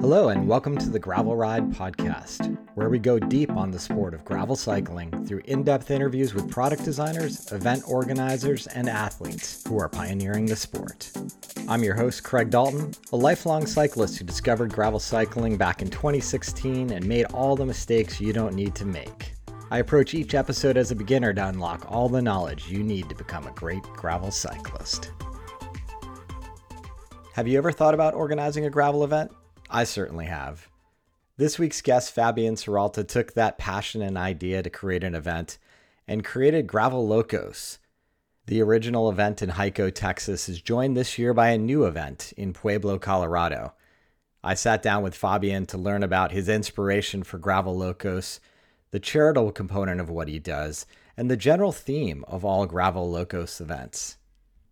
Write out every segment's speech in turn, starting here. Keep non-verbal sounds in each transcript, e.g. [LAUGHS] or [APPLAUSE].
Hello, and welcome to the Gravel Ride Podcast, where we go deep on the sport of gravel cycling through in depth interviews with product designers, event organizers, and athletes who are pioneering the sport. I'm your host, Craig Dalton, a lifelong cyclist who discovered gravel cycling back in 2016 and made all the mistakes you don't need to make. I approach each episode as a beginner to unlock all the knowledge you need to become a great gravel cyclist. Have you ever thought about organizing a gravel event? I certainly have. This week's guest, Fabian Serralta, took that passion and idea to create an event and created Gravel Locos. The original event in Hico, Texas, is joined this year by a new event in Pueblo, Colorado. I sat down with Fabian to learn about his inspiration for Gravel Locos, the charitable component of what he does, and the general theme of all Gravel Locos events.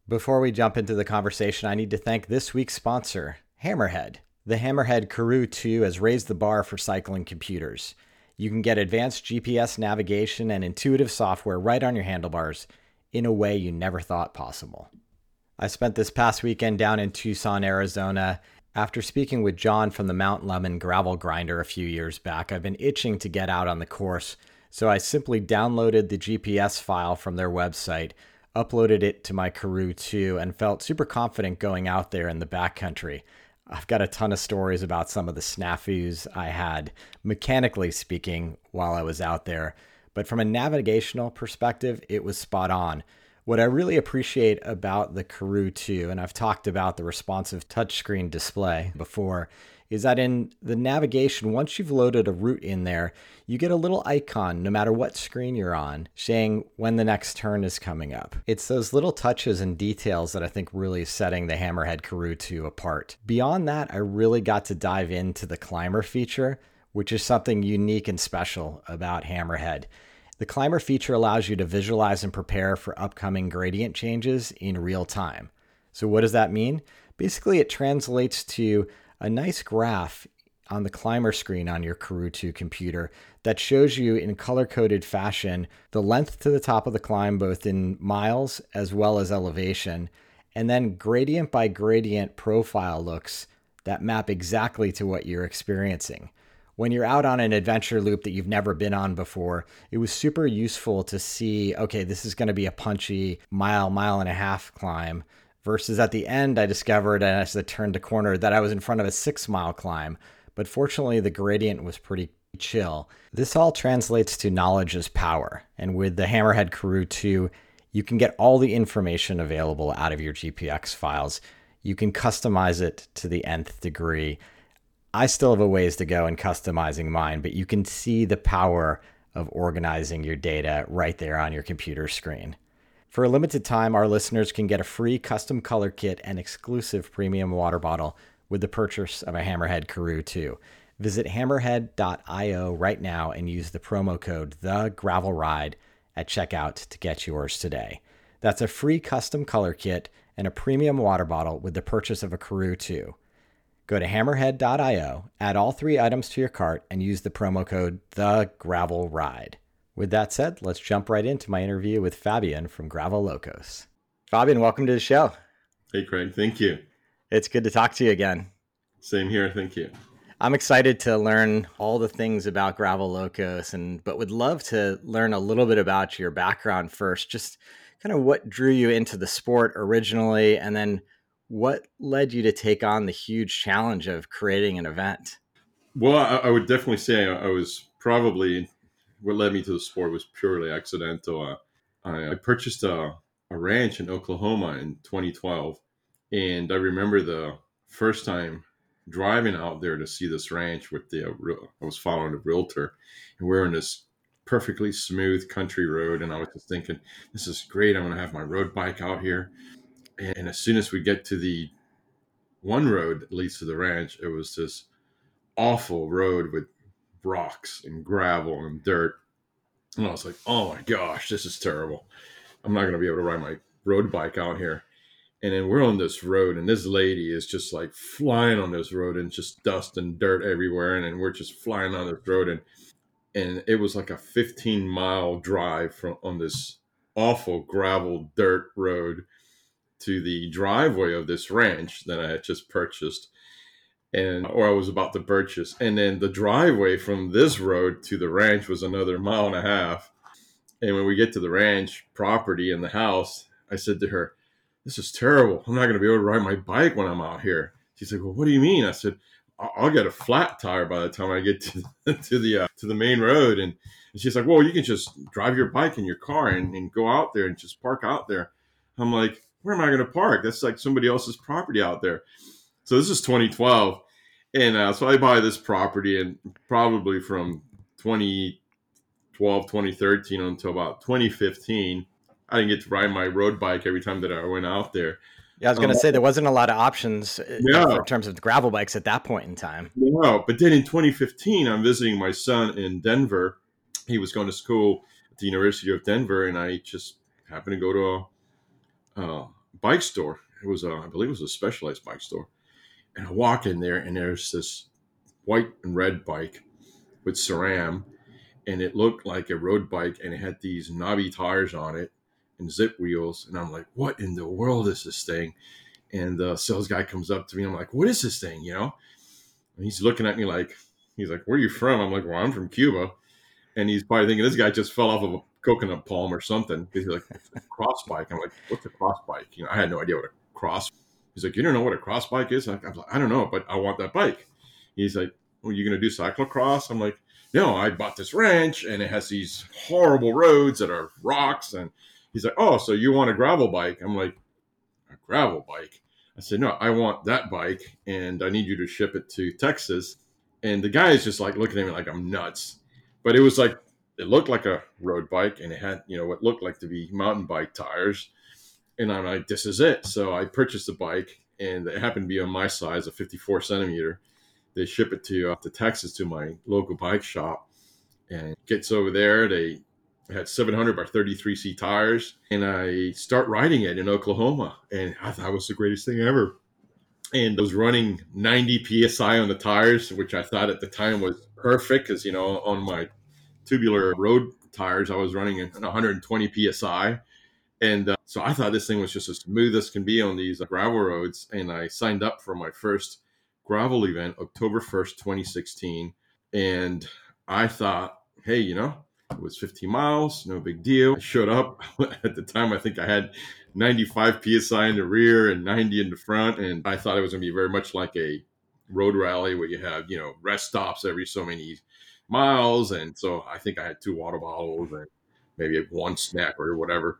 Before we jump into the conversation, I need to thank this week's sponsor, Hammerhead. The Hammerhead Karoo 2 has raised the bar for cycling computers. You can get advanced GPS navigation and intuitive software right on your handlebars in a way you never thought possible. I spent this past weekend down in Tucson, Arizona. After speaking with John from the Mount Lemmon gravel grinder a few years back, I've been itching to get out on the course, so I simply downloaded the GPS file from their website uploaded it to my Karoo 2, and felt super confident going out there in the backcountry. I've got a ton of stories about some of the snafus I had, mechanically speaking, while I was out there. But from a navigational perspective, it was spot on. What I really appreciate about the Karoo 2, and I've talked about the responsive touchscreen display before, is that in the navigation, once you've loaded a route in there, you get a little icon no matter what screen you're on saying when the next turn is coming up. It's those little touches and details that I think really setting the Hammerhead Karoo 2 apart. Beyond that, I really got to dive into the climber feature, which is something unique and special about Hammerhead. The climber feature allows you to visualize and prepare for upcoming gradient changes in real time. So, what does that mean? Basically, it translates to a nice graph on the climber screen on your Karoo 2 computer that shows you in color coded fashion the length to the top of the climb, both in miles as well as elevation, and then gradient by gradient profile looks that map exactly to what you're experiencing. When you're out on an adventure loop that you've never been on before, it was super useful to see okay, this is going to be a punchy mile, mile and a half climb Versus at the end, I discovered as I turned a corner that I was in front of a six mile climb, but fortunately the gradient was pretty chill. This all translates to knowledge as power, and with the Hammerhead Karoo 2, you can get all the information available out of your GPX files. You can customize it to the nth degree. I still have a ways to go in customizing mine, but you can see the power of organizing your data right there on your computer screen. For a limited time, our listeners can get a free custom color kit and exclusive premium water bottle with the purchase of a Hammerhead Karoo 2. Visit hammerhead.io right now and use the promo code The Gravel Ride at checkout to get yours today. That's a free custom color kit and a premium water bottle with the purchase of a Karoo 2. Go to hammerhead.io, add all three items to your cart, and use the promo code The Gravel Ride. With that said, let's jump right into my interview with Fabian from Gravel Locos. Fabian, welcome to the show. Hey, Craig. Thank you. It's good to talk to you again. Same here. Thank you. I'm excited to learn all the things about Gravel Locos, and but would love to learn a little bit about your background first. Just kind of what drew you into the sport originally, and then what led you to take on the huge challenge of creating an event. Well, I, I would definitely say I was probably what led me to the sport was purely accidental. Uh, I, I, purchased a, a ranch in Oklahoma in 2012, and I remember the first time driving out there to see this ranch with the uh, I was following a realtor, and we're in this perfectly smooth country road, and I was just thinking, this is great. I'm going to have my road bike out here, and as soon as we get to the one road that leads to the ranch, it was this awful road with rocks and gravel and dirt. And I was like, oh my gosh, this is terrible. I'm not going to be able to ride my road bike out here. And then we're on this road, and this lady is just like flying on this road, and just dust and dirt everywhere. And then we're just flying on this road, and and it was like a 15 mile drive from on this awful gravel dirt road to the driveway of this ranch that I had just purchased and or I was about to purchase. And then the driveway from this road to the ranch was another mile and a half. And when we get to the ranch property and the house, I said to her, This is terrible. I'm not going to be able to ride my bike when I'm out here. She said, Well, what do you mean? I said, I'll get a flat tire by the time I get [LAUGHS] to, to the uh, to the main road. And, and, she's like, Well, you can just drive your bike in your car and, and go out there and just park out there. I'm like, Where am I going to park? That's like somebody else's property out there. So this is 2012. And uh, so I buy this property, and probably from 2012, 2013 until about 2015, I didn't get to ride my road bike every time that I went out there. Yeah, I was going to um, say there wasn't a lot of options uh, yeah. in terms of gravel bikes at that point in time. No, but then in 2015, I'm visiting my son in Denver. He was going to school at the University of Denver, and I just happened to go to a, a bike store. It was, a, I believe, it was a specialized bike store and I walk in there, and there's this white and red bike with SRAM, and it looked like a road bike, and it had these knobby tires on it and Zipp wheels. And I'm like, what in the world is this thing? And the sales guy comes up to me. I'm like, what is this thing? You know? And he's looking at me like, he's like, where are you from? I'm like, well, I'm from Cuba. And he's probably thinking this guy just fell off of a coconut palm or something. He's like, cross bike. I'm like, what's a cross bike? You know, I had no idea what a cross He's like, you don't know what a cross bike is? I, am like, I don't know, but I want that bike. He's like, well, you going to do cyclocross? I'm like, no, I bought this ranch and it has these horrible roads that are rocks. And he's like, oh, so you want a gravel bike? I'm like, a gravel bike? I said, no, I want that bike and I need you to ship it to Texas. And the guy is just like looking at me like I'm nuts. But it was like, it looked like a road bike and it had, you know, what looked like to be mountain bike tires and I'm like, this is it. So I purchased a bike, and it happened to be on my size, a 54 centimeter. They ship it to uh, to Texas to my local bike shop, and gets over there. They had 700 by 33 C tires, and I start riding it in Oklahoma, and I thought it was the greatest thing ever. And I was running 90 psi on the tires, which I thought at the time was perfect because you know on my tubular road tires I was running 120 psi and uh, so I thought this thing was just as smooth as can be on these uh, gravel roads. And I signed up for my first gravel event October 1st, 2016. And I thought, hey, you know, it was 15 miles, no big deal. I showed up. [LAUGHS] At the time, I think I had 95 psi in the rear and 90 in the front. And I thought it was going to be very much like a road rally where you have, you know, rest stops every so many miles. And so I think I had two water bottles and maybe one snack or whatever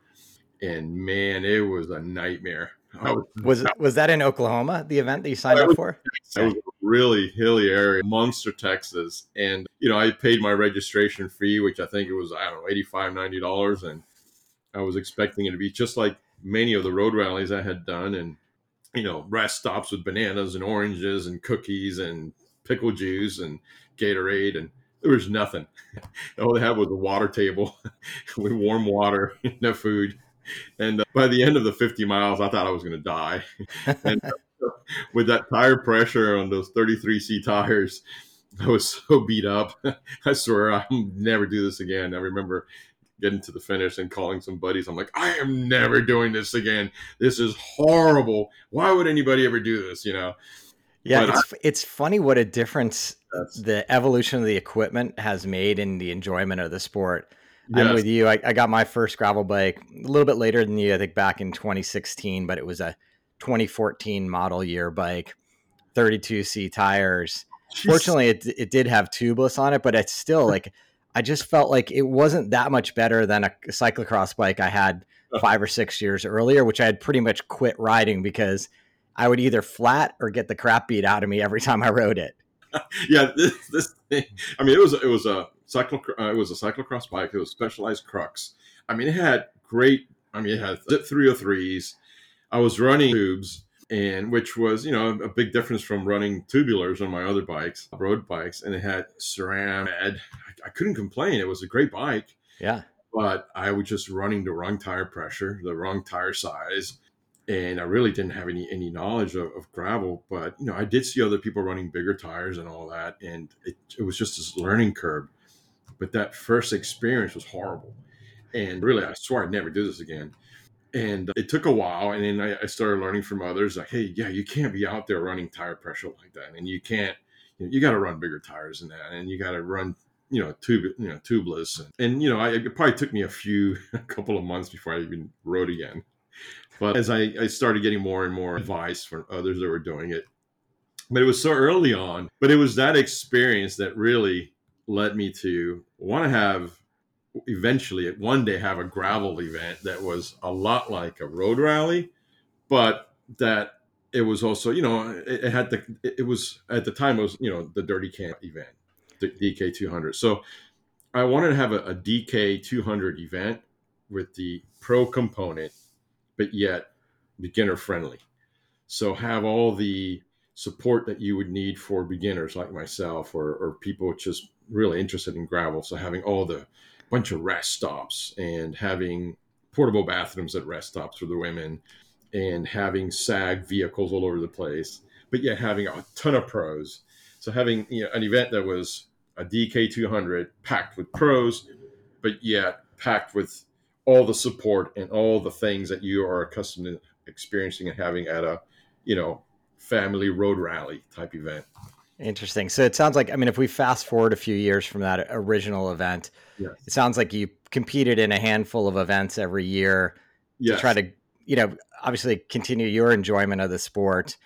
and man, it was a nightmare. Oh, was, was was that in Oklahoma, the event that you signed up for? It was a really hilly area, Muenster, Texas, and you know I paid my registration fee, which I think it was I don't know 85 90 dollars, and I was expecting it to be just like many of the road rallies I had done, and you know rest stops with bananas and oranges and cookies and pickle juice and Gatorade, and there was nothing. [LAUGHS] All they had was a water table [LAUGHS] with warm water, no food and uh, by the end of the 50 miles, I thought I was going to die. [LAUGHS] and uh, with that tire pressure on those 33C tires, I was so beat up. [LAUGHS] I swear I'll never do this again. I remember getting to the finish and calling some buddies. I'm like, I am never doing this again. This is horrible. Why would anybody ever do this? You know? Yeah, but it's I, it's funny what a difference the evolution of the equipment has made in the enjoyment of the sport. Yes. I'm with you. I, I, got my first gravel bike a little bit later than you, I think back in 2016, but it was a 2014 model year bike, 32C tires. Jeez. Fortunately, it, it did have tubeless on it, but it's still [LAUGHS] like, I just felt like it wasn't that much better than a cyclocross bike I had five or six years earlier, which I had pretty much quit riding because I would either flat or get the crap beat out of me every time I rode it. [LAUGHS] yeah, this, this thing. I mean, it was it was a cyclo uh, it was a cyclocross bike. It was specialized crux. I mean, it had great. I mean, it had Zipp 303s. I was running tubes, and which was you know a big difference from running tubulars on my other bikes, road bikes, and it had SRAM. I, I couldn't complain. It was a great bike. Yeah. But I was just running the wrong tire pressure, the wrong tire size and I really didn't have any any knowledge of, of, gravel. But you know, I did see other people running bigger tires and all that, and it, it was just this learning curve. But that first experience was horrible, and really, I swore I'd never do this again. And it took a while. And then I, I started learning from others like, hey, yeah, you can't be out there running tire pressure like that. And you can't, you, know, you got to run bigger tires than that. And you got to run you know, tube, you know, tubeless, and, and you know, I, it probably took me a few, [LAUGHS] a couple of months before I even rode again. But as I, I started getting more and more advice from others that were doing it, but it was so early on. But it was that experience that really led me to want to have eventually one day have a gravel event that was a lot like a road rally, but that it was also you know it, it had the it was at the time it was you know the dirty can event the dk 200 so i wanted to have a, a dk 200 event with the pro component but yet beginner friendly so have all the support that you would need for beginners like myself or, or people just really interested in gravel. So having all the bunch of rest stops and having portable bathrooms at rest stops for the women and having sag vehicles all over the place. But yet having a ton of pros. So having you know, an event that was a dk200 packed with pros but yet packed with all the support and all the things that you are accustomed to experiencing and having at a you know family road rally type event Interesting. So it sounds like, I mean, if we fast forward a few years from that original event, yes. it sounds like you competed in a handful of events every year yes. to try to, you know, obviously continue your enjoyment of the sport.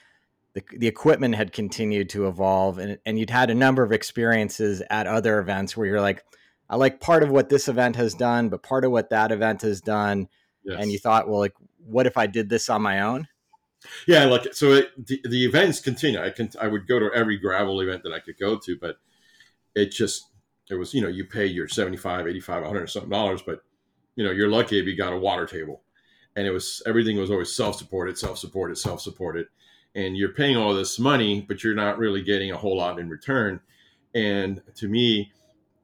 The, the equipment had continued to evolve, and, and you'd had a number of experiences at other events where you're like, I like part of what this event has done, but part of what that event has done. Yes. And you thought, well, like, what if I did this on my own? Yeah, like so. It, the, the events continue. I can I would go to every gravel event that I could go to, but it just it was you know you pay your 75 85 100 something dollars but you know you're lucky if you got a water table and it was everything was always self-supported self-supported self-supported and you're paying all this money but you're not really getting a whole lot in return and to me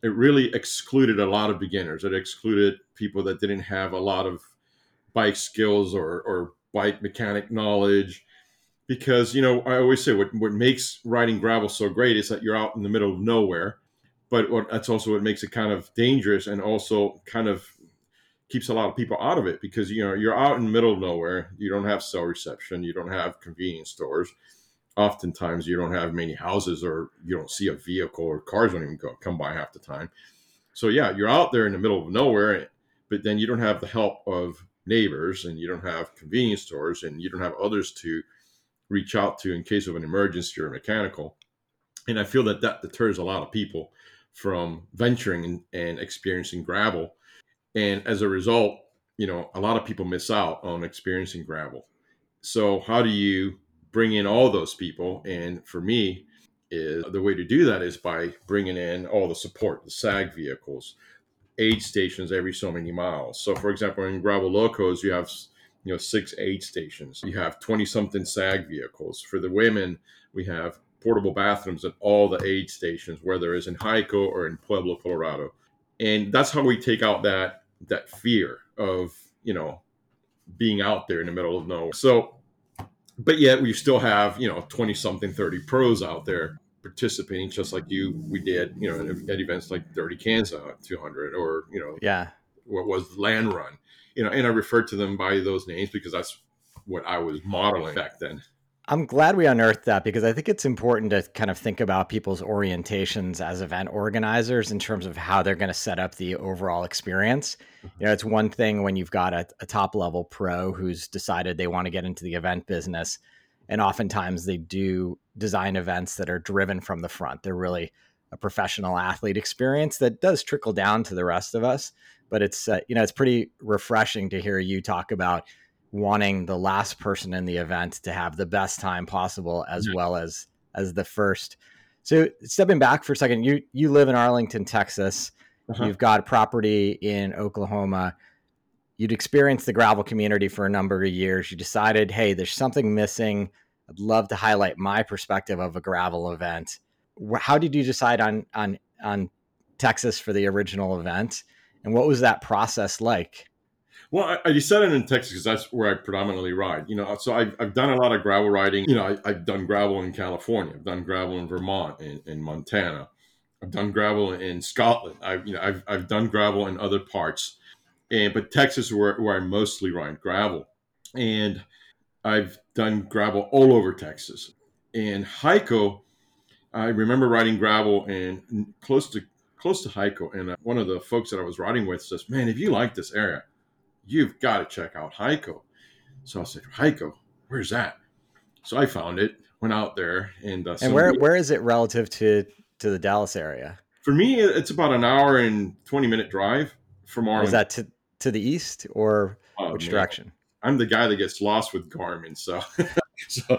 it really excluded a lot of beginners it excluded people that didn't have a lot of bike skills or, or bike mechanic knowledge because you know i always say what, what makes riding gravel so great is that you're out in the middle of nowhere but what, that's also what makes it kind of dangerous and also kind of keeps a lot of people out of it because you know you're out in the middle of nowhere you don't have cell reception you don't have convenience stores. Oftentimes you don't have many houses or you don't see a vehicle or cars don't even go, come by half the time. So yeah you're out there in the middle of nowhere but then you don't have the help of neighbors and you don't have convenience stores and you don't have others to reach out to in case of an emergency or mechanical. And I feel that that deters a lot of people from venturing and, and experiencing gravel. And as a result, you know, a lot of people miss out on experiencing gravel. So how do you bring in all those people? And for me, is the way to do that is by bringing in all the support, the SAG vehicles, aid stations every so many miles. So, for example, in Gravel Locos, you have you know six aid stations. You have twenty something SAG vehicles. For the women, we have portable bathrooms at all the aid stations, whether it's in Hico or in Pueblo, Colorado. And that's how we take out that that fear of you know being out there in the middle of nowhere. So, but yet we still have you know twenty something, thirty pros out there participating just like you we did you know at events like dirty Kanza 200 or you know yeah. what was land run you know and i referred to them by those names because that's what i was modeling back then. I'm glad we unearthed that because i think it's important to kind of think about people's orientations as event organizers in terms of how they're going to set up the overall experience. Mm-hmm. you know it's one thing when you've got a, a top level pro who's decided they want to get into the event business and oftentimes they do design events that are driven from the front. They're really a professional athlete experience that does trickle down to the rest of us. But it's uh, you know it's pretty refreshing to hear you talk about wanting the last person in the event to have the best time possible as yeah. well as as the first. So stepping back for a second, you you live in Arlington, Texas. Uh-huh. You've got property in Oklahoma. You'd experienced the gravel community for a number of years. You decided, hey, there's something missing I'd love to highlight my perspective of a gravel event. How did you decide on on on Texas for the original event, and what was that process like? Well, I, decided in Texas because that's where I predominantly ride. You know, so I've, I've done a lot of gravel riding. You know, I, have done gravel in California. I've done gravel in Vermont, in, in Montana. I've done gravel in Scotland. I've you know I've I've done gravel in other parts, and but Texas where, where I mostly ride gravel, and I've done gravel all over Texas. And Hico, I remember riding gravel and close to close to Hico, and uh, one of the folks that I was riding with says, "Man, if you like this area, you've got to check out Hico." So I said, "Hico, where's that?" So I found it, went out there, and uh, and where where is it relative to to the Dallas area? For me, it's about an hour and twenty minute drive from Arlington. Is that to to the east or oh, which man. direction? I'm the guy that gets lost with Garmin, so [LAUGHS] so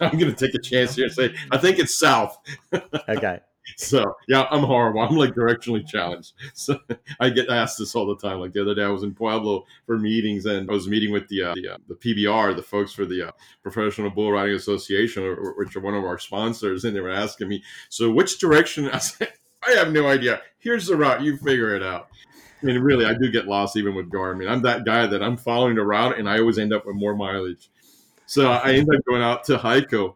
I'm going to take a chance here and say I think it's south. [LAUGHS] okay. So yeah, I'm horrible. I'm like directionally challenged. So I get asked this all the time. Like the other day, I was in Pueblo for meetings, and I was meeting with the uh, the, uh, the, PBR, the folks for the uh, Professional Bull Riding Association, which are one of our sponsors, and they were asking me, "So which direction?" [LAUGHS] I said, "I have no idea. Here's the route. You figure it out." I mean, really, I do get lost even with Garmin. I'm that guy that I'm following the route, and I always end up with more mileage. So I end up going out to Hico,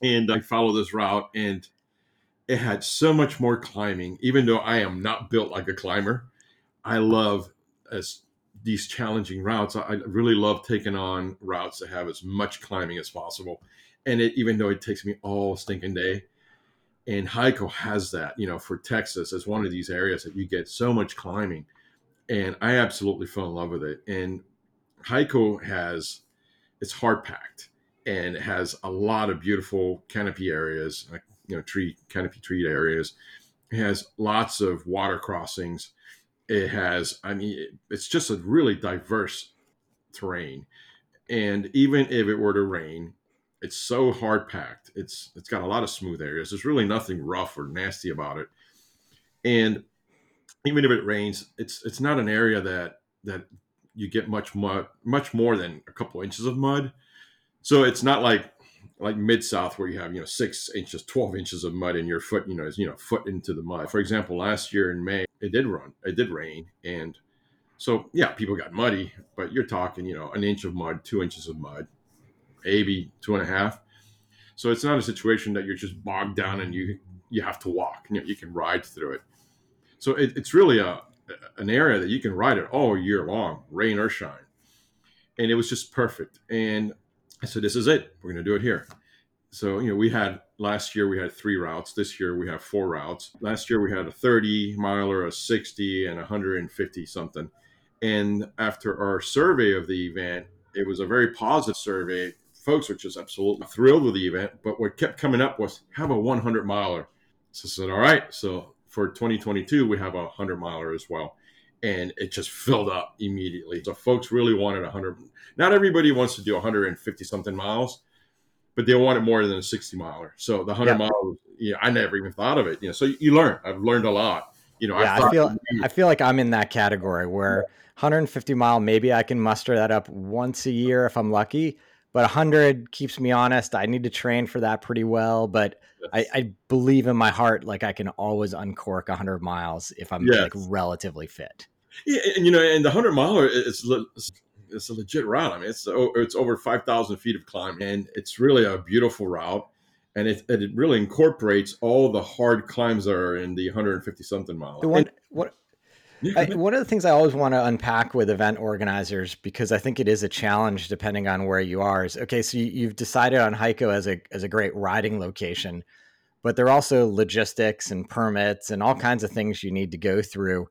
and I follow this route, and it had so much more climbing. Even though I am not built like a climber, I love as these challenging routes. I really love taking on routes that have as much climbing as possible. And it, even though it takes me all stinking day, and Hico has that, you know, for Texas as one of these areas that you get so much climbing and I absolutely fell in love with it. And Hico has it's hard packed and it has a lot of beautiful canopy areas, you know, tree canopy tree areas. It has lots of water crossings. It has, I mean, it's just a really diverse terrain. And even if it were to rain, it's so hard packed. It's it's got a lot of smooth areas. There's really nothing rough or nasty about it. And even if it rains, it's it's not an area that that you get much mud, much more than a couple inches of mud. So it's not like like mid south where you have you know six inches, twelve inches of mud in your foot, you know, is you know foot into the mud. For example, last year in May, it did run, it did rain, and so yeah, people got muddy, but you're talking you know an inch of mud, two inches of mud, maybe two and a half. So it's not a situation that you're just bogged down and you you have to walk. You know, you can ride through it. So it, it's really a an area that you can ride it all year long, rain or shine. And it was just perfect. And I said, this is it. We're going to do it here. So, you know, we had last year we had three routes. This year we have four routes. Last year we had a 30 miler, a 60, and 150 something. And after our survey of the event, it was a very positive survey. Folks which is absolutely thrilled with the event. But what kept coming up was have a 100 miler. So I said, all right. So for 2022, we have a 100 miler as well. And it just filled up immediately. So folks really wanted 100. Not everybody wants to do 150 something miles, but they wanted more than a 60 miler. So the 100 yeah. miles, yeah, I never even thought of it. You know, so you learn. I've learned a lot. You know, yeah, I, I feel I feel like I'm in that category where 150 mile, maybe I can muster that up once a year if I'm lucky but 100 keeps me honest. I need to train for that pretty well, but yes. I, I, believe in my heart like I can always uncork 100 miles if I'm yes. like relatively fit. Yeah, and you know, and the 100 miler is it's a legit route. I mean, it's it's over 5,000 feet of climbing, and it's really a beautiful route. And it, it really incorporates all the hard climbs that are in the 150 something mile. The one, and, what I, one of the things I always want to unpack with event organizers, because I think it is a challenge depending on where you are, is okay. So you, have decided on Hico as a as a great riding location, but there are also logistics and permits and all kinds of things you need to go through.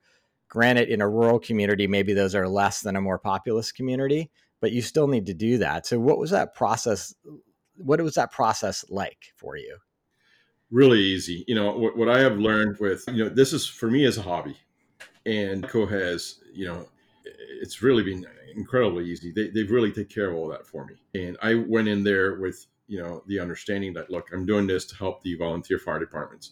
Granted, in a rural community, maybe those are less than a more populous community, but you still need to do that. So, what was that process? What was that process like for you? Really easy. You know what, what I have learned with you know this is for me as a hobby and Hico has, you know, it's really been incredibly easy. They, they've really take care of all that for me. And I went in there with, you know, the understanding that, look, I'm doing this to help the volunteer fire departments.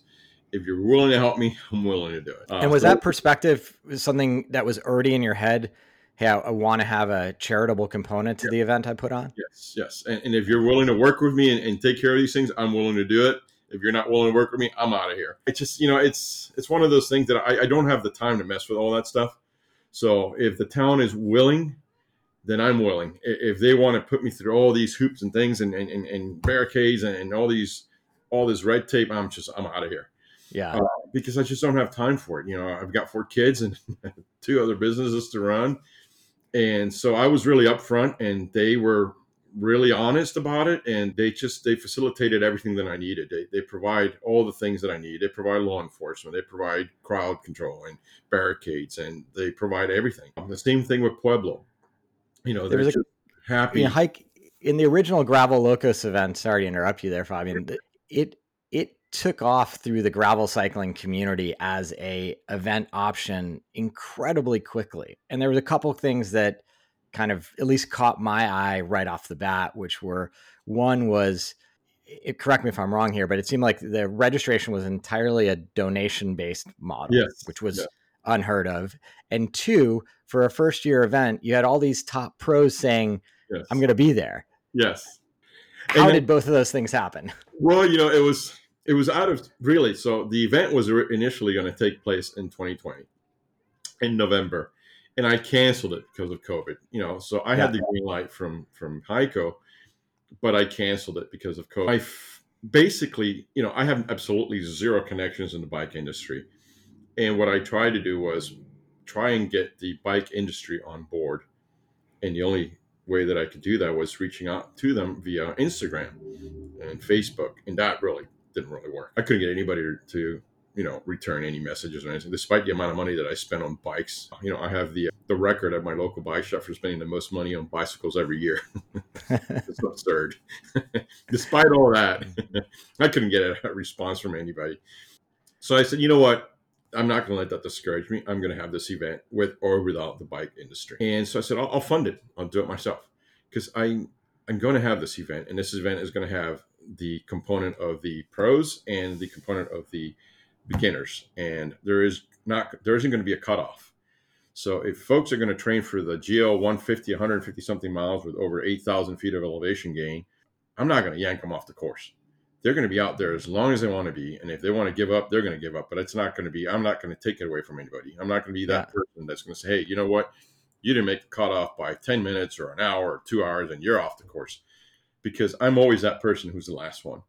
If you're willing to help me, [LAUGHS] I'm willing to do it. Uh, and was so, that perspective something that was already in your head? Hey, I, I want to have a charitable component to yeah. the event I put on. Yes, yes. And, and, if you're willing to work with me and, and take care of these things, I'm willing to do it if you're not willing to work with me, I'm out of here. It's just, you know, it's it's one of those things that I, I don't have the time to mess with all that stuff. So if the town is willing, then I'm willing. If they want to put me through all these hoops and things and, and, and barricades and, and all these all this red tape, I'm just I'm out of here. Yeah. Uh, because I just don't have time for it. You know, I've got four kids and [LAUGHS] two other businesses to run. And so I was really upfront and they were really honest about it and they just they facilitated everything that i needed. They, they provide all the things that i need. They provide law enforcement. They provide crowd control and barricades and they provide everything. Um, the same thing with pueblo. You know they're just a, happy. Hike in the original gravel locos event sorry to interrupt you there fabian it it took off through the gravel cycling community as a event option incredibly quickly. And there was a couple things that kind of at least caught my eye right off the bat, which were one was it, correct me if I'm wrong here, but it seemed like the registration was entirely a donation based model, yes. which was yeah. unheard of. And two, for a first year event, you had all these top pros saying, yes. I'm going to be there. Yes. How did both of those things happen? Well, you know, it was it was out of really so the event was initially going to take place in 2020 in November and I canceled it because of COVID. You know, so I had the green light from from Hico, but I canceled it because of COVID. I f- basically, you know, I have absolutely zero connections in the bike industry, and what I tried to do was try and get the bike industry on board, and the only way that I could do that was reaching out to them via Instagram and Facebook, and that really didn't really work. I couldn't get anybody to you know return any messages or anything despite the amount of money that i spent on bikes. You know i have the the record at my local bike shop for spending the most money on bicycles every year. [LAUGHS] It's absurd. [LAUGHS] Despite all that [LAUGHS] i couldn't get a response from anybody. So i said you know what? I'm not going to let that discourage me. I'm going to have this event with or without the bike industry. And so i said i'll, I'll fund it. I'll do it myself. Because i i'm going to have this event and this event is going to have the component of the pros and the component of the beginners, and there is not there isn't going to be a cutoff. So if folks are going to train for the GL 150, 150 something miles with over 8,000 feet of elevation gain, I'm not going to yank them off the course. They're going to be out there as long as they want to be. And if they want to give up, they're going to give up. But it's not going to be, I'm not going to take it away from anybody. I'm not going to be that yeah. person that's going to say, hey, you know what? You didn't make the cutoff by 10 minutes or an hour or two hours and you're off the course. Because I'm always that person who's the last one.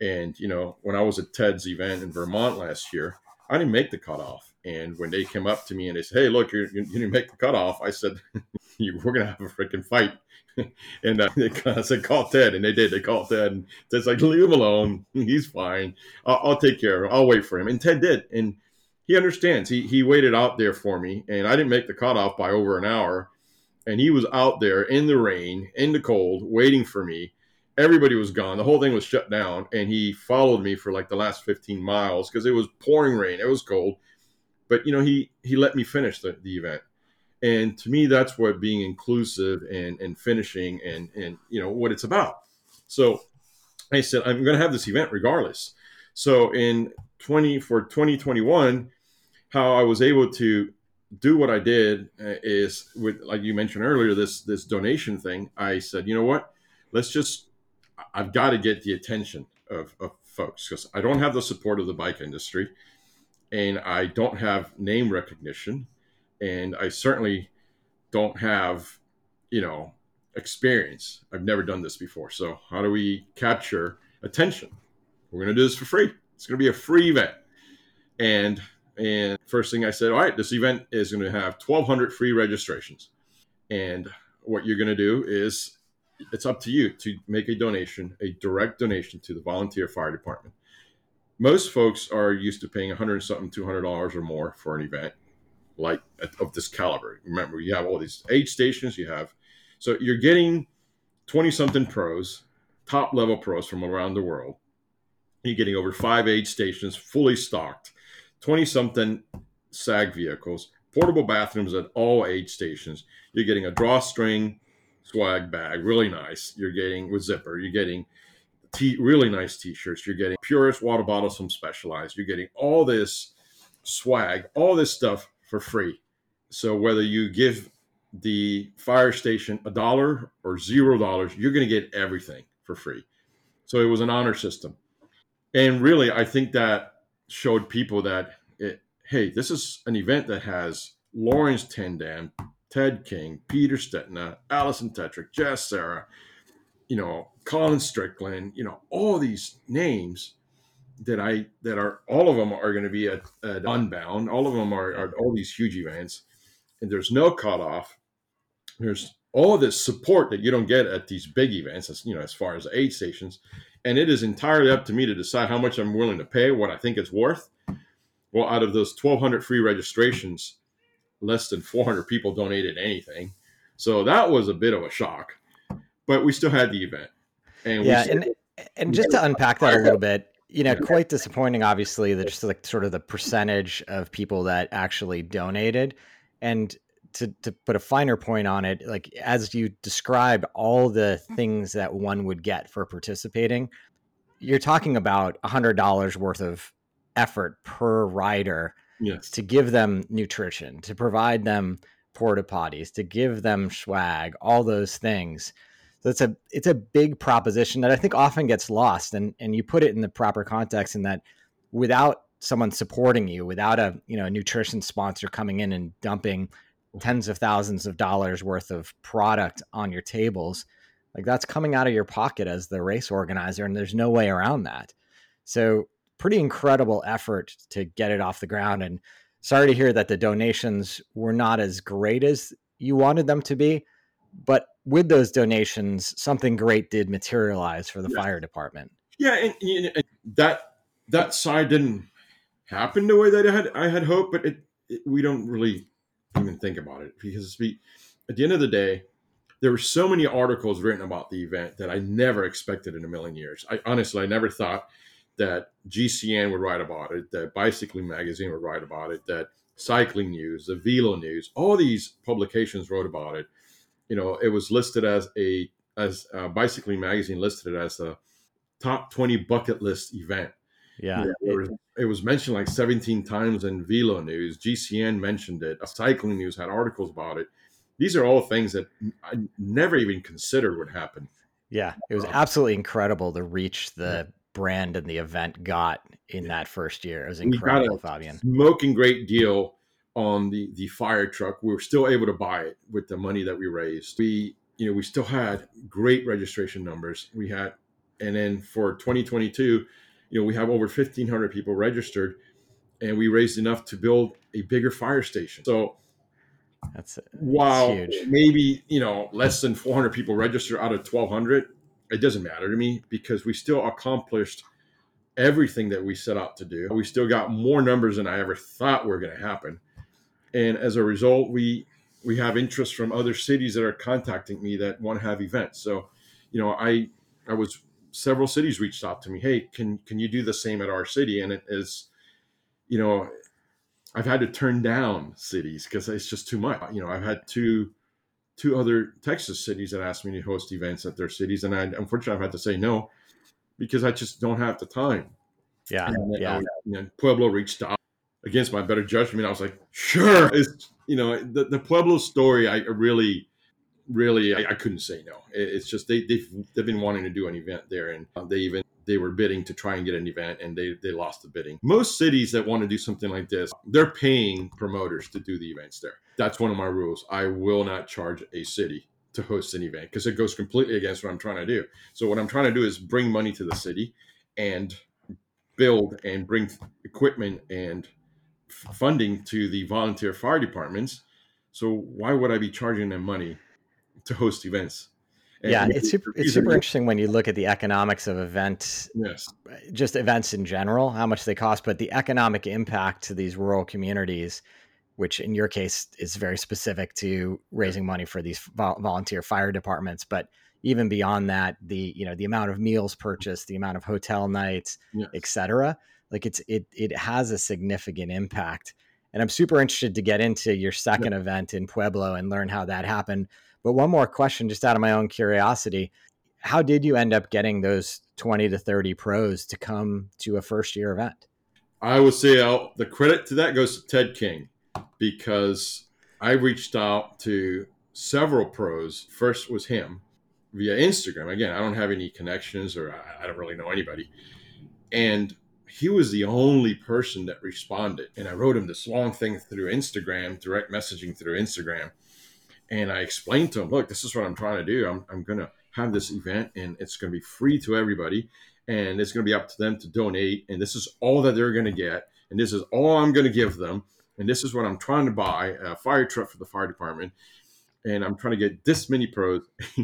And, you know, when I was at Ted's event in Vermont last year, I didn't make the cutoff. And when they came up to me and they said, Hey, look, you didn't make the cutoff, I said, [LAUGHS] We're to have a freaking fight. [LAUGHS] and uh, [LAUGHS] they kind of said, Call Ted. And they did. They called Ted. And Ted's like, Leave him alone. He's fine. I'll, I'll take care of him. I'll wait for him. And Ted did. And he understands. He, he waited out there for me. And I didn't make the cutoff by over an hour. And he was out there in the rain, in the cold, waiting for me everybody was gone. The whole thing was shut down, and he followed me for like the last 15 miles because it was pouring rain. It was cold, but you know he he let me finish the, the event, and to me that's what being inclusive and and finishing and and you know what it's about. So I said I'm going to have this event regardless. So in 20 for 2021, how I was able to do what I did uh, is with like you mentioned earlier this this donation thing. I said, you know what, let's just I've got to get the attention of, of folks because I don't have the support of the bike industry and I don't have name recognition and I certainly don't have, you know, experience. I've never done this before. So how do we capture attention? We're going to do this for free. It's going to be a free event. And and first thing I said, all right, this event is going to have 1200 free registrations. And what you're going to do is it's up to you to make a donation, a direct donation to the volunteer fire department. Most folks are used to paying 100 something, 200 dollars or more for an event like of this caliber. Remember, you have all these aid stations. You have so you're getting 20 something pros, top level pros from around the world. You're getting over five aid stations fully stocked, 20 something SAG vehicles, portable bathrooms at all aid stations. You're getting a drawstring swag bag, really nice. You're getting with zipper. You're getting t- really nice t-shirts. You're getting Purist water bottles from Specialized. You're getting all this swag, all this stuff for free. So whether you give the fire station a dollar or zero dollars, you're going to get everything for free. So it was an honor system. And really, I think that showed people that, it, hey, this is an event that has Laurens ten Dam, Ted King, Peter Stetina, Alison Tetrick, Jess Sarah, you know, Colin Strickland, you know, all these names that I that are all of them are going to be at, at Unbound. All of them are, are all these huge events, and there's no cutoff. There's all this support that you don't get at these big events, as you know, as far as aid stations, and it is entirely up to me to decide how much I'm willing to pay, what I think it's worth. Well, out of those 1,200 free registrations, less than 400 people donated anything, so that was a bit of a shock. But we still had the event, and yeah, and and just to unpack that a little bit, you know, quite disappointing, obviously, that just like sort of the percentage of people that actually donated. And to, to put a finer point on it, like as you described all the things that one would get for participating, you're talking about a hundred dollars worth of effort per rider yes. to give them nutrition, to provide them porta potties, to give them swag, all those things. So it's a it's a big proposition that I think often gets lost, and and you put it in the proper context in that without someone supporting you, without a you know a nutrition sponsor coming in and dumping tens of thousands of dollars worth of product on your tables, like that's coming out of your pocket as the race organizer, and there's no way around that. So pretty incredible effort to get it off the ground, and sorry to hear that the donations were not as great as you wanted them to be, but with those donations, something great did materialize for the yeah. fire department. Yeah, and, and, that that side didn't happen the way that I had I had hoped, but it, it, we don't really even think about it because we, at the end of the day, there were so many articles written about the event that I never expected in a million years. I honestly I never thought that GCN would write about it, that Bicycling Magazine would write about it, that Cycling News, the Velo News, all these publications wrote about it you know, it was listed as a as uh, Bicycling Magazine listed it as a top 20 bucket list event. Yeah. It, was, it was mentioned like 17 times in Velo News. GCN mentioned it. Cycling News had articles about it. These are all things that I never even considered would happen. Yeah. It was absolutely incredible to reach the brand and the event got in that first year. It was incredible, We got Fabian. Smoking great deal on the the fire truck. We were still able to buy it with the money that we raised. We you know we still had great registration numbers. We had, and then for 2022, you know we have over 1,500 people registered, and we raised enough to build a bigger fire station. So. That's, wow. Maybe you know less than 400 people register out of 1,200. It doesn't matter to me because we still accomplished everything that we set out to do. We still got more numbers than I ever thought were going to happen. And as a result we we have interest from other cities that are contacting me that want to have events. So you know i i was several cities reached out to me hey can can you do the same at our city? And it is you know i've had to turn down cities because it's just too much. You know i've had two two other texas cities that asked me to host events at their cities and i unfortunately i've had to say no because i just don't have the time yeah and, yeah pueblo reached out against my better judgment, I was like, sure. It's, you know, the, the Pueblo story, I really, really, I, I couldn't say no. It, it's just they, they've, they've been wanting to do an event there, and uh, they even they were bidding to try and get an event, and they they lost the bidding. Most cities that want to do something like this, they're paying promoters to do the events there. That's one of my rules. I will not charge a city to host an event because it goes completely against what I'm trying to do. So what I'm trying to do is bring money to the city and build and bring equipment and funding to the volunteer fire departments. So why would I be charging them money to host events? And yeah, it's super, it's super interesting when you look at the economics of events, yes, just events in general, how much they cost, but the economic impact to these rural communities, which in your case is very specific to raising money for these volunteer fire departments, but even beyond that, the you know the amount of meals purchased, the amount of hotel nights, yes. et cetera like it's it it has a significant impact. And i'm super interested to get into your second yeah. event in pueblo and learn how that happened but one more question just out of my own curiosity. How did you end up getting those 20 to 30 pros to come to a first year event? I would say I'll, the credit to that goes to ted king because i reached out to several pros. First was him via instagram. Again i don't have any connections or i, I don't really know anybody. And he was the only person that responded. And I wrote him this long thing through Instagram, direct messaging through Instagram. And I explained to him, look, this is what I'm trying to do. I'm, I'm going to have this event and it's going to be free to everybody. and it's going to be up to them to donate, and this is all that they're going to get, and this is all I'm going to give them, and this is what I'm trying to buy a fire truck for the fire department, and I'm trying to get this many pros. [LAUGHS]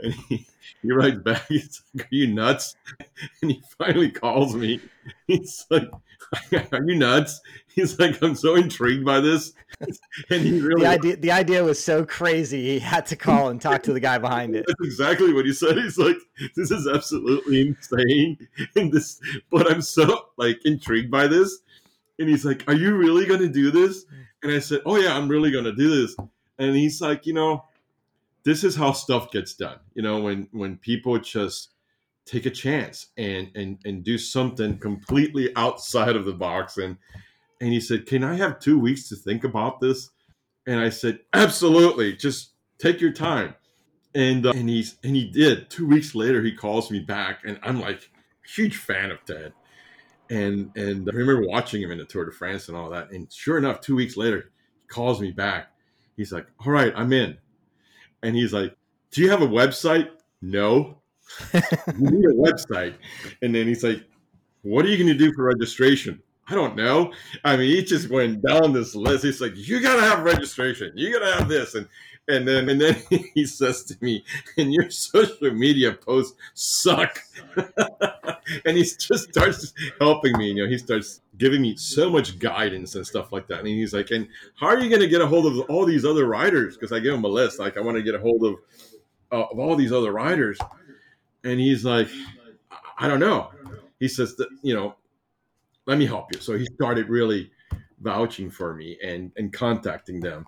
and he, he writes back, [LAUGHS] he's like, Are you nuts? [LAUGHS] And he finally calls me. He's like, [LAUGHS] Are you nuts? He's like, I'm so intrigued by this. [LAUGHS] And he really the idea the idea was so crazy he had to call and talk to the guy behind it. That's exactly what he said. He's like, This is absolutely insane. [LAUGHS] And this but I'm so like intrigued by this. And he's like, Are you really gonna do this? And I said, Oh yeah, I'm really gonna do this and he's like, you know, this is how stuff gets done. You know, when when people just take a chance and and and do something completely outside of the box and and he said, "Can I have 2 weeks to think about this?" And I said, "Absolutely. Just take your time." And uh, and he's and he did. 2 weeks later he calls me back and I'm like huge fan of Ted. And and I remember watching him in the Tour de France and all that. And sure enough, 2 weeks later he calls me back He's like, all right, I'm in. And he's like, do you have a website? No. You need a website. And then he's like, what are you going to do for registration? I don't know. I mean, he just went down this list. He's like, you got to have registration. You got to have this. And and then and then [LAUGHS] he says to me, "And your social media posts suck." [LAUGHS] and he just starts helping me. You know, he starts giving me so much guidance and stuff like that. And he's like, "And how are you going to get a hold of all these other writers?" Because I give him a list. Like, I want to get a hold of uh, of all these other writers. And he's like, "I don't know." He says that you know, let me help you. So he started really vouching for me and and contacting them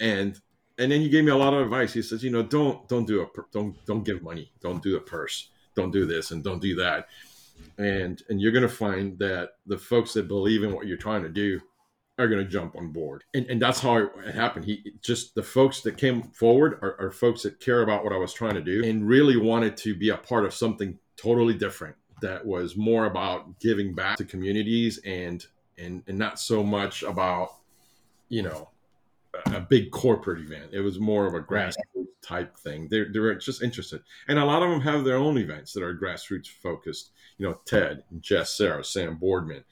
and and then he gave me a lot of advice. He says, you know, don't don't do a don't don't give money, don't do a purse, don't do this, and don't do that. And and you're going to find that the folks that believe in what you're trying to do are going to jump on board. And and that's how it happened. He just the folks that came forward are, are folks that care about what I was trying to do and really wanted to be a part of something totally different that was more about giving back to communities and and and not so much about you know a big corporate event. It was more of a grassroots type thing. They're, they're just interested. And a lot of them have their own events that are grassroots focused. You know, Ted, Jess Cerra, Sam Boardman,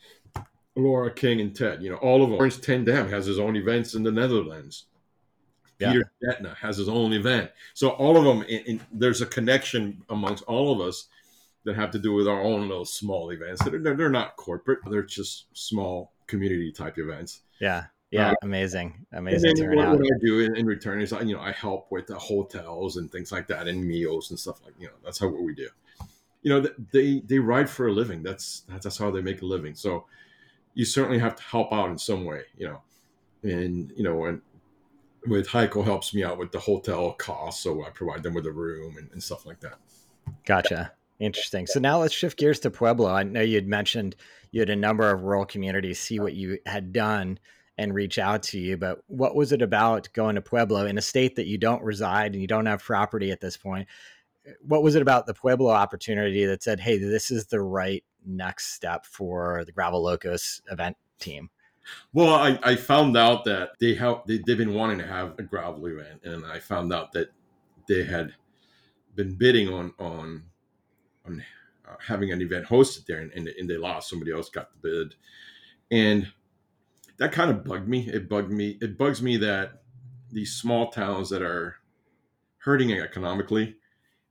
Laura King, and Ted. You know, all of them. Laurens ten Dam has his own events in the Netherlands. Yeah. Peter Stetina has his own event. So all of them, in, in, there's a connection amongst all of us that have to do with our own little small events. They're, they're not corporate. They're just small community type events. Yeah. Yeah, uh, amazing, amazing turnout. What I do in, in, return is, you know, I help with the hotels and things like that, and meals and stuff like, you know, that's how what we do. You know, they they ride for a living. That's that's how they make a living. So you certainly have to help out in some way, you know, and you know, and with Hico helps me out with the hotel costs, so I provide them with a room and, and stuff like that. Gotcha. Interesting. So now let's shift gears to Pueblo. I know you had mentioned you had a number of rural communities see what you had done and reach out to you. But what was it about going to Pueblo in a state that you don't reside and you don't have property at this point? What was it about the Pueblo opportunity that said, hey, this is the right next step for the Gravel Locos event team? Well, I, I found out that they have they, they've been wanting to have a gravel event, and I found out that they had been bidding on on on uh, having an event hosted there, and, and, and they lost. Somebody else got the bid, and that kind of bugged me. It bugged me. It bugs me that these small towns that are hurting economically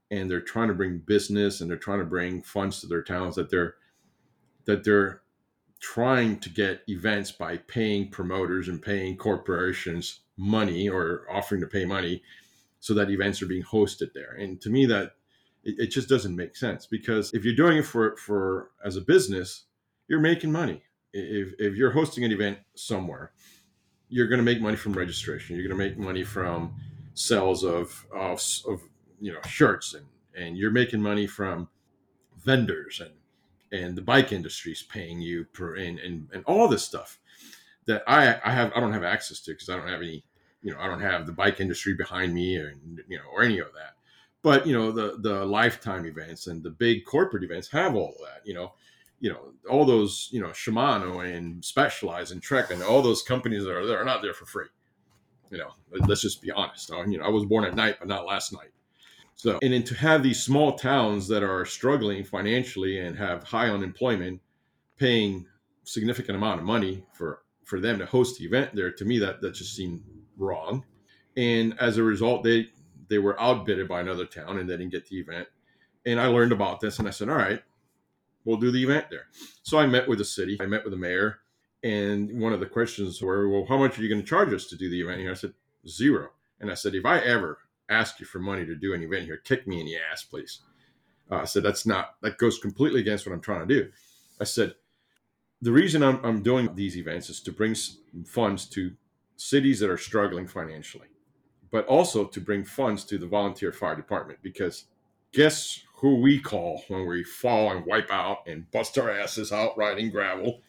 and they're trying to bring business and they're trying to bring funds to their towns that they're that they're trying to get events by paying promoters and paying corporations money or offering to pay money so that events are being hosted there and to me that it, it just doesn't make sense because if you're doing it for for as a business you're making money if, if you're hosting an event somewhere, you're going to make money from registration. You're going to make money from sales of, of, of you know shirts and and you're making money from vendors and and the bike industry is paying you per and, and and all this stuff that I I have I don't have access to because I don't have any you know I don't have the bike industry behind me or you know or any of that. But you know the the lifetime events and the big corporate events have all that. You know you know all those you know Shimano and Specialized and Trek and all those companies that are there are not there for free. You know, let's just be honest. You know, I was born at night, but not last night. So, and then to have these small towns that are struggling financially and have high unemployment, paying significant amount of money for for them to host the event there, to me that that just seemed wrong. And as a result, they they were outbidded by another town and they didn't get the event. And I learned about this and I said, all right, we'll do the event there. So I met with the city, I met with the mayor, and one of the questions were, well, how much are you going to charge us to do the event here? I said, zero. And I said, if I ever ask you for money to do an event here, kick me in the ass, please. Uh, I said, that's not, that goes completely against what I'm trying to do. I said, the reason I'm, I'm doing these events is to bring funds to cities that are struggling financially, but also to bring funds to the volunteer fire department because guess who we call when we fall and wipe out and bust our asses out riding gravel?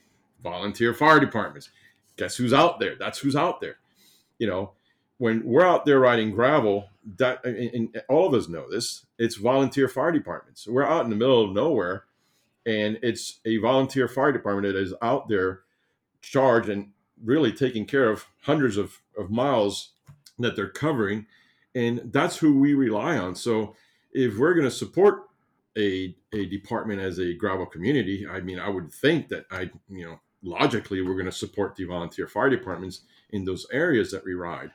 Volunteer fire departments. Guess who's out there? That's who's out there. You know, when we're out there riding gravel, that and all of us know this. It's volunteer fire departments. We're out in the middle of nowhere, and it's a volunteer fire department that is out there charged and really taking care of hundreds of, of miles that they're covering, and that's who we rely on. So if we're going to support a a department as a gravel community, I mean, I would think that I, you know, logically we're going to support the volunteer fire departments in those areas that we ride.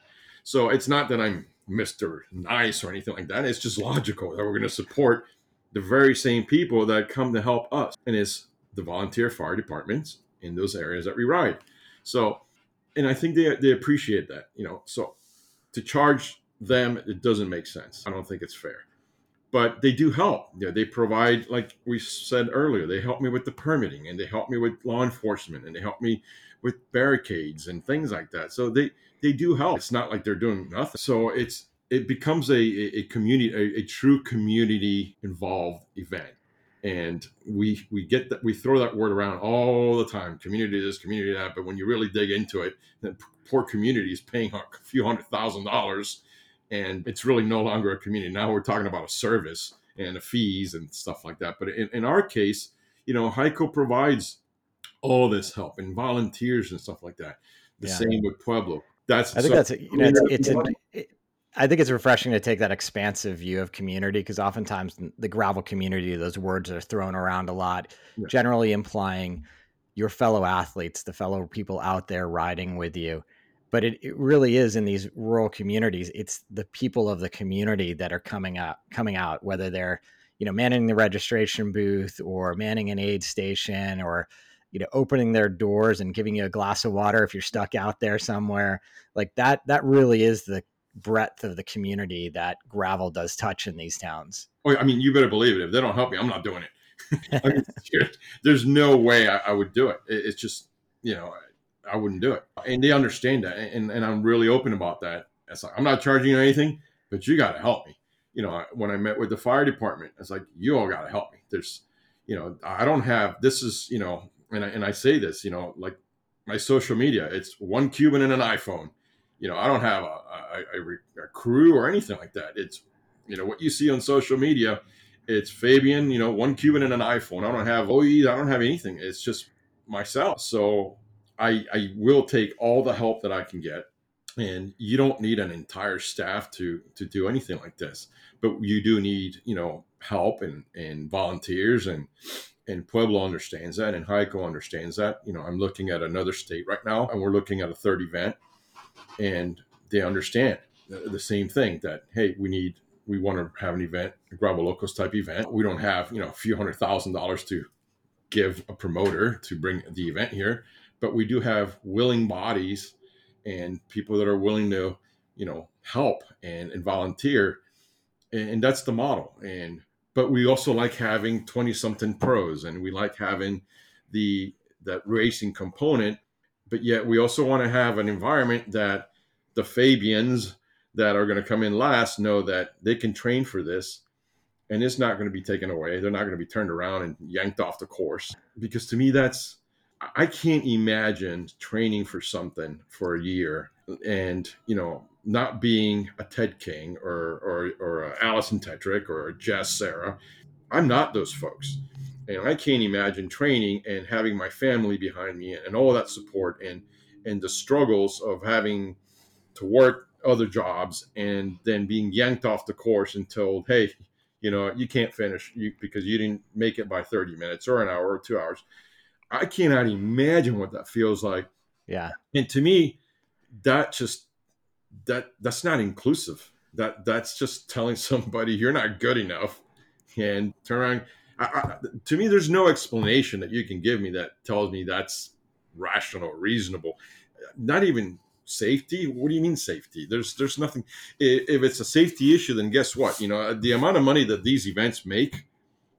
So it's not that I'm Mr. Nice or anything like that. It's just logical that we're going to support the very same people that come to help us, and it's the volunteer fire departments in those areas that we ride. So, and I think they they appreciate that, you know. So to charge them, it doesn't make sense. I don't think it's fair but they do help. Yeah, they provide, like we said earlier, they help me with the permitting and they help me with law enforcement and they help me with barricades and things like that. So they they do help. It's not like they're doing nothing. So it's it becomes a a community a, a true community involved event. And we we get that we throw that word around all the time, community this, community that. But when you really dig into it, poor community is paying a few hundred thousand dollars and it's really no longer a community. Now we're talking about a service and the fees and stuff like that. But in, in our case, you know, Hico provides all this help and volunteers and stuff like that. The yeah. same with Pueblo. That's I think so, that's you know it's, it's it, I think it's refreshing to take that expansive view of community because oftentimes the gravel community, those words are thrown around a lot, yeah. generally implying your fellow athletes, the fellow people out there riding with you but it, it really is in these rural communities it's the people of the community that are coming out coming out whether they're you know manning the registration booth or manning an aid station or you know opening their doors and giving you a glass of water if you're stuck out there somewhere. Like that that really is the breadth of the community that gravel does touch in these towns. Oh i mean you better believe it. If they don't help me i'm not doing it. [LAUGHS] I mean, [LAUGHS] there's no way I, I would do it. it it's just you know I wouldn't do it. And they understand that. And, and I'm really open about that. It's like, I'm not charging you anything, but you got to help me. You know, when I met with the fire department, it's like, you all got to help me. There's, you know, I don't have, this is, you know, and I, and I say this, you know, like my social media, it's one Cuban and an iPhone. You know, I don't have a, a, a, a crew or anything like that. It's, you know, what you see on social media, it's Fabian, you know, one Cuban and an iPhone. I don't have OE, I don't have anything. It's just myself. So I, I will take all the help that I can get. And you don't need an entire staff to to do anything like this, but you do need you know help and and volunteers and and Pueblo understands that and Hico understands that. You know, I'm looking at another state right now, and we're looking at a third event, and they understand the, same thing that hey, we need we want to have an event, a Gravel Locos type event. We don't have you know a few hundred thousand dollars to give a promoter to bring the event here but we do have willing bodies and people that are willing to you know help and, and volunteer. And that's the model. And but we also like having 20 something pros and we like having the that racing component but yet we also want to have an environment that the fabians that are going to come in last know that they can train for this and it's not going to be taken away. They're not going to be turned around and yanked off the course because to me that's I can't imagine training for something for a year and you know not being a Ted King or or or a Alison Tetrick or a Jess Cerra. I'm not those folks, and I can't imagine training and having my family behind me and all that support and and the struggles of having to work other jobs and then being yanked off the course and told, hey, you know, you can't finish because you didn't make it by 30 minutes or an hour or two hours. I cannot imagine what that feels like. Yeah. And to me, that just that that's not inclusive. That that's just telling [LAUGHS] somebody you're not good enough and turn around. I, I, to me, there's no explanation that you can give me that tells me that's rational, reasonable. Not even safety what do you mean safety there's there's nothing if it's a safety issue then guess what you know the amount of money that these events make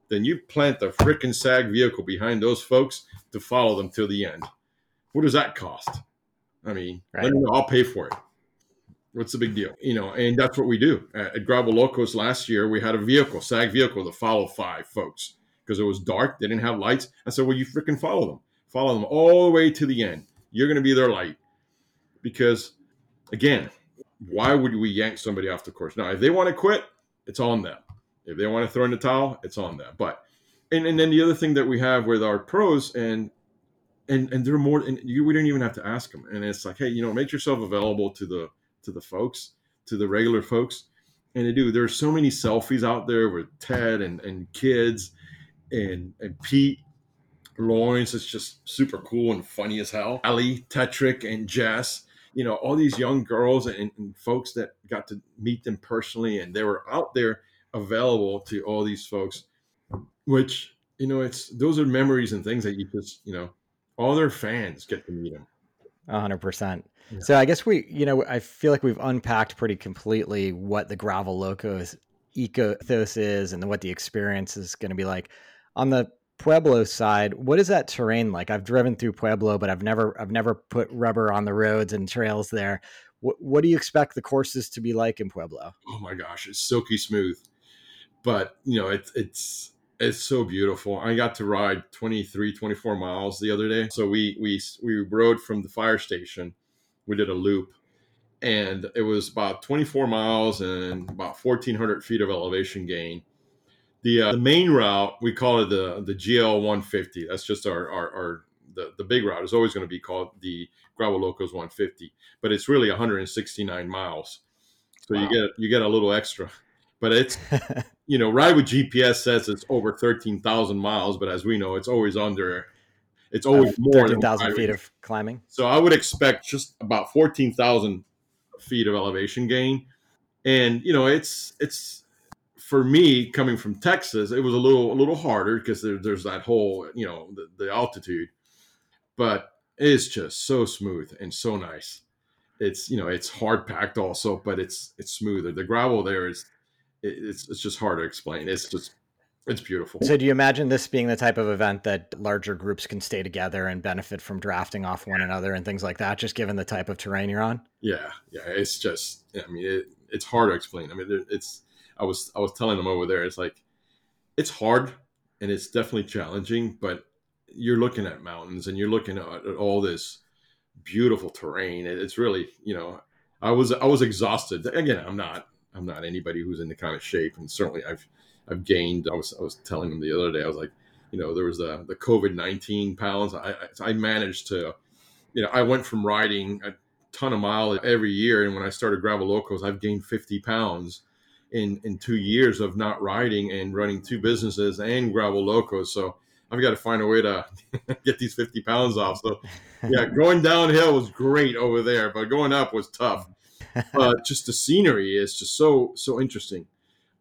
then you plant the freaking sag vehicle behind those folks to follow them till the end. What does that cost? I mean right. know, i'll pay for it. What's the big deal? You know and that's what we do. At, at gravel locos last year we had a vehicle sag vehicle to follow five folks because it was dark they didn't have lights. I said well you freaking follow them. Follow them all the way to the end. You're going to be their light. Because again, why would we yank somebody off the course? Now, if they want to quit, it's on them. If they want to throw in the towel, it's on them. But and, and then the other thing that we have with our pros and and and they're more and you we don't even have to ask them. And it's like, hey, you know, make yourself available to the to the folks, to the regular folks. And they do. There's so many selfies out there with Ted and, and kids and and Pete Laurens is just super cool and funny as hell. Ali, Tetrick, and Jess you know all these young girls and, and, folks that got to meet them personally and they were out there available to all these folks which you know it's those are memories and things that you just you know all their fans get to meet them 100% so i guess we you know i feel like we've unpacked pretty completely what the gravel locos ethos is and what the experience is going to be like on the Pueblo side, what is that terrain like? I've driven through Pueblo, but I've never I've never put rubber on the roads and trails there. What, what do you expect the courses to be like in Pueblo? Oh my gosh, it's silky smooth. But, you know, it's it's it's so beautiful. I got to ride 23 24 miles the other day. So we we we rode from the fire station. We did a loop and it was about 24 miles and about 1400 feet of elevation gain the, uh, the main route we call it the the GL 150. That's just our our, our the, the big route is always going to be called the Gravel Locos 150, but it's really 169 miles. So wow. you get you get a little extra, but it's [LAUGHS] you know ride with GPS says it's over 13,000 miles, but as we know, it's always under. It's always uh, more 13,000 feet of climbing. So I would expect just about 14,000 feet of elevation gain, and you know it's it's for me coming from Texas, it was a little a little harder because there, there's that whole you know the, the, altitude, but it's just so smooth and so nice. It's you know it's hard packed also, but it's it's smoother. The gravel there is it's it's just hard to explain. It's just it's beautiful. So do you imagine this being the type of event that larger groups can stay together and benefit from drafting off one another and things like that, just given the type of terrain you're on? Yeah, yeah. It's just I mean it, it's hard to explain. I mean it's I was I was telling them over there, it's like it's hard and it's definitely challenging, but you're looking at mountains and you're looking at, at all this beautiful terrain. It's really, you know, I was I was exhausted. Again, I'm not I'm not anybody who's in the kind of shape, and certainly I've I've gained. I was I was telling them the other day. I was like, you know, there was the the COVID nineteen pounds. I I managed to, you know, I went from riding a ton of miles every year, and when I started gravel locos, I've gained fifty pounds in in two years of not riding and running two businesses and gravel locos. So I've got to find a way to [LAUGHS] get these 50 pounds off. So yeah, [LAUGHS] going downhill was great over there, but going up was tough. [LAUGHS] But just the scenery is just so so interesting.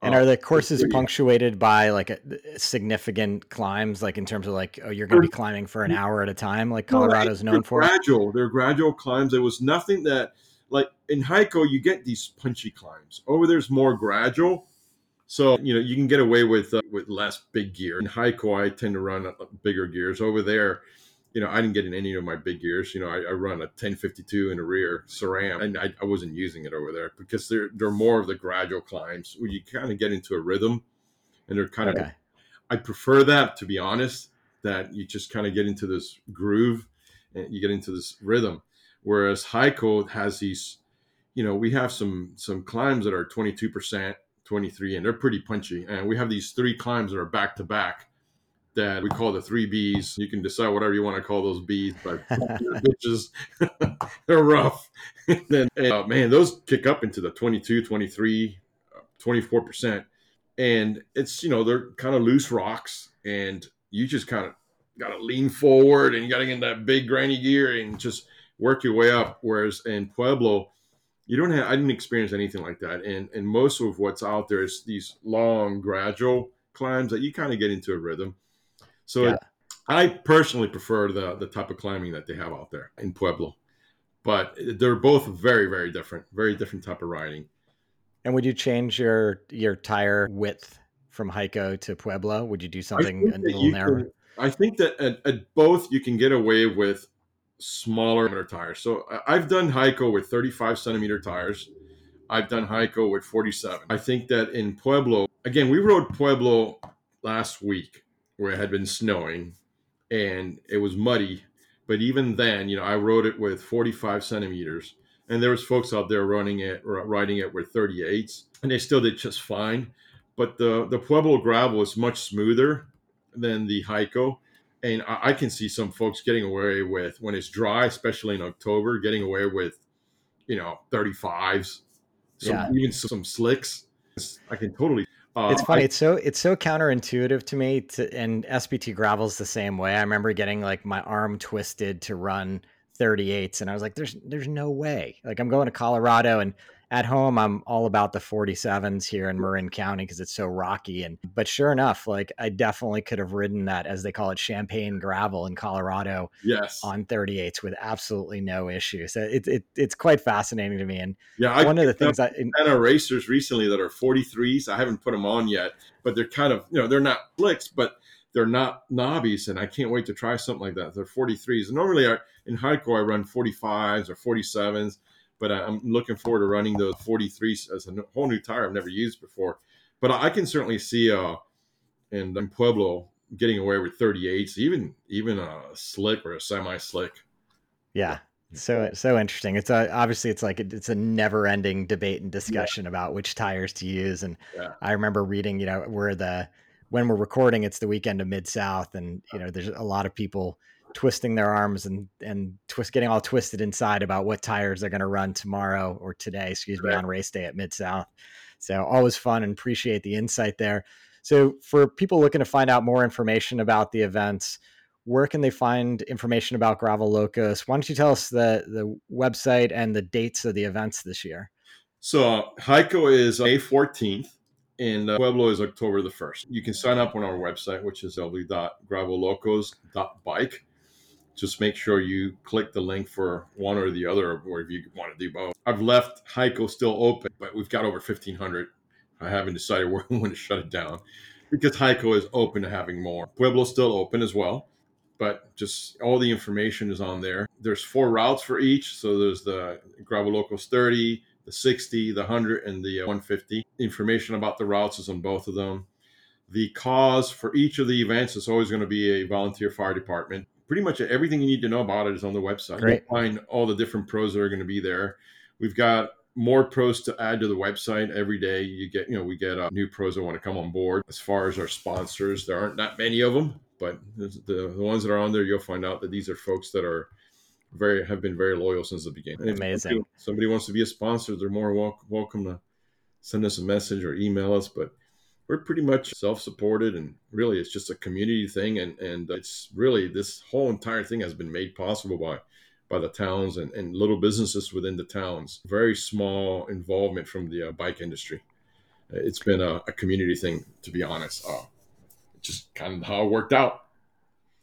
And are the um, courses punctuated by like a, significant climbs, like in terms of like, oh, you're going to be climbing for an hour at a time, like Colorado's known for? Gradual, they're gradual climbs. There was nothing that like in Hico, you get these punchy climbs. Over there's more gradual, so you know you can get away with uh, with less big gear. In Hico, I tend to run uh, bigger gears. Over there, you know, I didn't get in any of my big gears. You know, I, I run a 1052 in the rear SRAM, and I, I, wasn't using it over there because they're they're more of the gradual climbs where you kind of get into a rhythm, and they're kind okay. of. I prefer that to be honest. That you just kind of get into this groove, and you get into this rhythm Whereas Hico has these, you know, we have some some climbs that are 22%, 23, and they're pretty punchy. And we have these three climbs that are back to back that we call the three Bs. You can decide whatever you want to call those Bs, but [LAUGHS] bitches, [LAUGHS] they're rough. [LAUGHS] and then, uh, man, those kick up into the 22, 23, 24%. And it's, you know, they're kind of loose rocks and you just kind of got to lean forward and you got to get in that big granny gear and just work your way up. Whereas in Pueblo, you don't have, I didn't experience anything like that. And, and most of what's out there is these long, gradual climbs that you kind of get into a rhythm. So yeah. it, I personally prefer the, the type of climbing that they have out there in Pueblo, but they're both very, very different, very different type of riding. And would you change your, your tire width from Hico to Pueblo? Would you do something a little narrower? I think that at, at, both you can get away with smaller tires. So I've done Hico with 35 centimeter tires. I've done Hico with 47. I think that in Pueblo, again, we rode Pueblo last week where it had been snowing and it was muddy. But even then, you know, I rode it with 45 centimeters and there was folks out there running it, or riding it with 38s and they still did just fine. But the, the Pueblo gravel is much smoother than the Hico. And I, I can see some folks getting away with when it's dry, especially in October, getting away with, you know, 35s, some, yeah. even some slicks. I can totally. It's um, funny. I, it's so it's so counterintuitive to me. To, and SBT gravel's the same way. I remember getting like my arm twisted to run 38s, and I was like, "There's there's no way." Like I'm going to Colorado, and at home i'm all about the 47s here in marin county because it's so rocky and but sure enough like i definitely could have ridden that as they call it champagne gravel in colorado yes on 38s with absolutely no issue so it, it it's quite fascinating to me and yeah one I, of the things i kind of racers recently that are 43s i haven't put them on yet but they're kind of you know they're not flicks but they're not knobbies, and I can't wait to try something like that. They're 43s. Normally, I, in Hico, I run 45s or 47s but I'm looking forward to running those 43s as a whole new tire I've never used before. But I can certainly see uh, in, in Pueblo getting away with 38s, even even a slick or a semi slick. Yeah, so so interesting. It's a, obviously it's like it's a never ending debate and discussion yeah. about which tires to use. And yeah. I remember reading, you know, where the when we're recording, it's the weekend of Mid South, and you know, there's a lot of people twisting their arms and and twist getting all twisted inside about what tires they're going to run tomorrow or today, excuse me, on race day at Mid South. So always fun and appreciate the insight there. So for people looking to find out more information about the events, where can they find information about Gravel Locos? Why don't you tell us the the website and the dates of the events this year? So Hico is May 14th and uh, Pueblo is October the 1st. You can sign up on our website, which is www.gravellocos.bike just make sure you click the link for one or the other, or if you want to do both. I've left Hico still open, but we've got over 1,500. I haven't decided [LAUGHS] where we want to shut it down because Hico is open to having more. Pueblo's still open as well, but just all the information is on there. There's four routes for each. So there's the Gravel Locos 30, the 60, the 100, and the uh, 150. Information about the routes is on both of them. The cause for each of the events is always going to be a volunteer fire department pretty much everything you need to know about it is on the website. Great. You'll find all the different pros that are going to be there. We've got more pros to add to the website every day. You get, you know, we get uh, new pros that want to come on board. As far as our sponsors, there aren't that many of them, but the, the ones that are on there, you'll find out that these are folks that are very have been very loyal since the beginning. Amazing. Somebody, somebody wants to be a sponsor, they're more welcome, welcome to send us a message or email us. But we're pretty much self-supported and really it's just a community thing and and it's really this whole entire thing has been made possible by by the towns and, and little businesses within the towns. Very small involvement from the uh, bike industry. It's been a, a, community thing to be honest. Uh, just kind of how it worked out.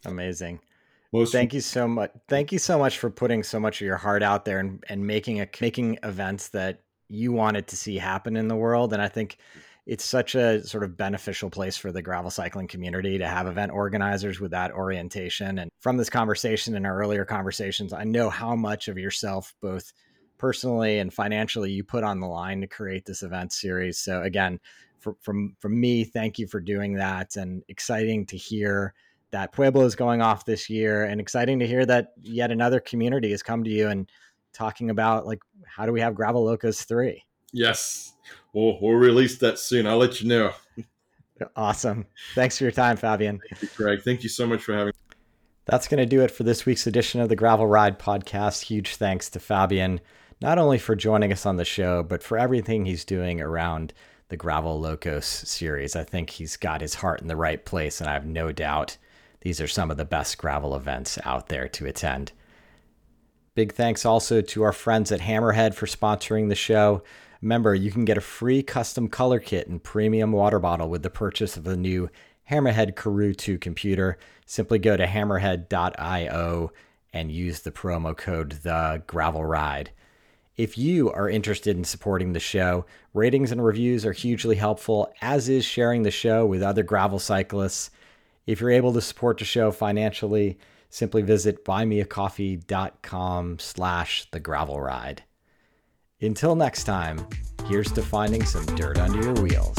Amazing. Most thank you so much thank you so much for putting so much of your heart out there and, and making a making events that you wanted to see happen in the world. And i think it's such a sort of beneficial place for the gravel cycling community to have event organizers with that orientation. And from this conversation and our earlier conversations, I know how much of yourself, both personally and financially, you put on the line to create this event series. So again, for, from from me, thank you for doing that, and exciting to hear that Pueblo is going off this year, and exciting to hear that yet another community has come to you and talking about like how do we have Gravel Locos three. Yes, we'll we'll release that soon. I'll let you know. Awesome. Thanks for your time, Fabian. Thank you, Craig. Thank you so much for having. me. That's going to do it for this week's edition of the Gravel Ride podcast. Huge thanks to Fabian, not only for joining us on the show, but for everything he's doing around the Gravel Locos series. I think he's got his heart in the right place, and I have no doubt these are some of the best gravel events out there to attend. Big thanks also to our friends at Hammerhead for sponsoring the show. Remember, you can get a free custom color kit and premium water bottle with the purchase of the new Hammerhead Karoo 2 computer. Simply go to hammerhead.io and use the promo code the gravel ride. If you are interested in supporting the show, ratings and reviews are hugely helpful, as is sharing the show with other gravel cyclists. If you're able to support the show financially, simply visit buymeacoffee.com slash the gravel ride. Until next time, here's to finding some dirt under your wheels.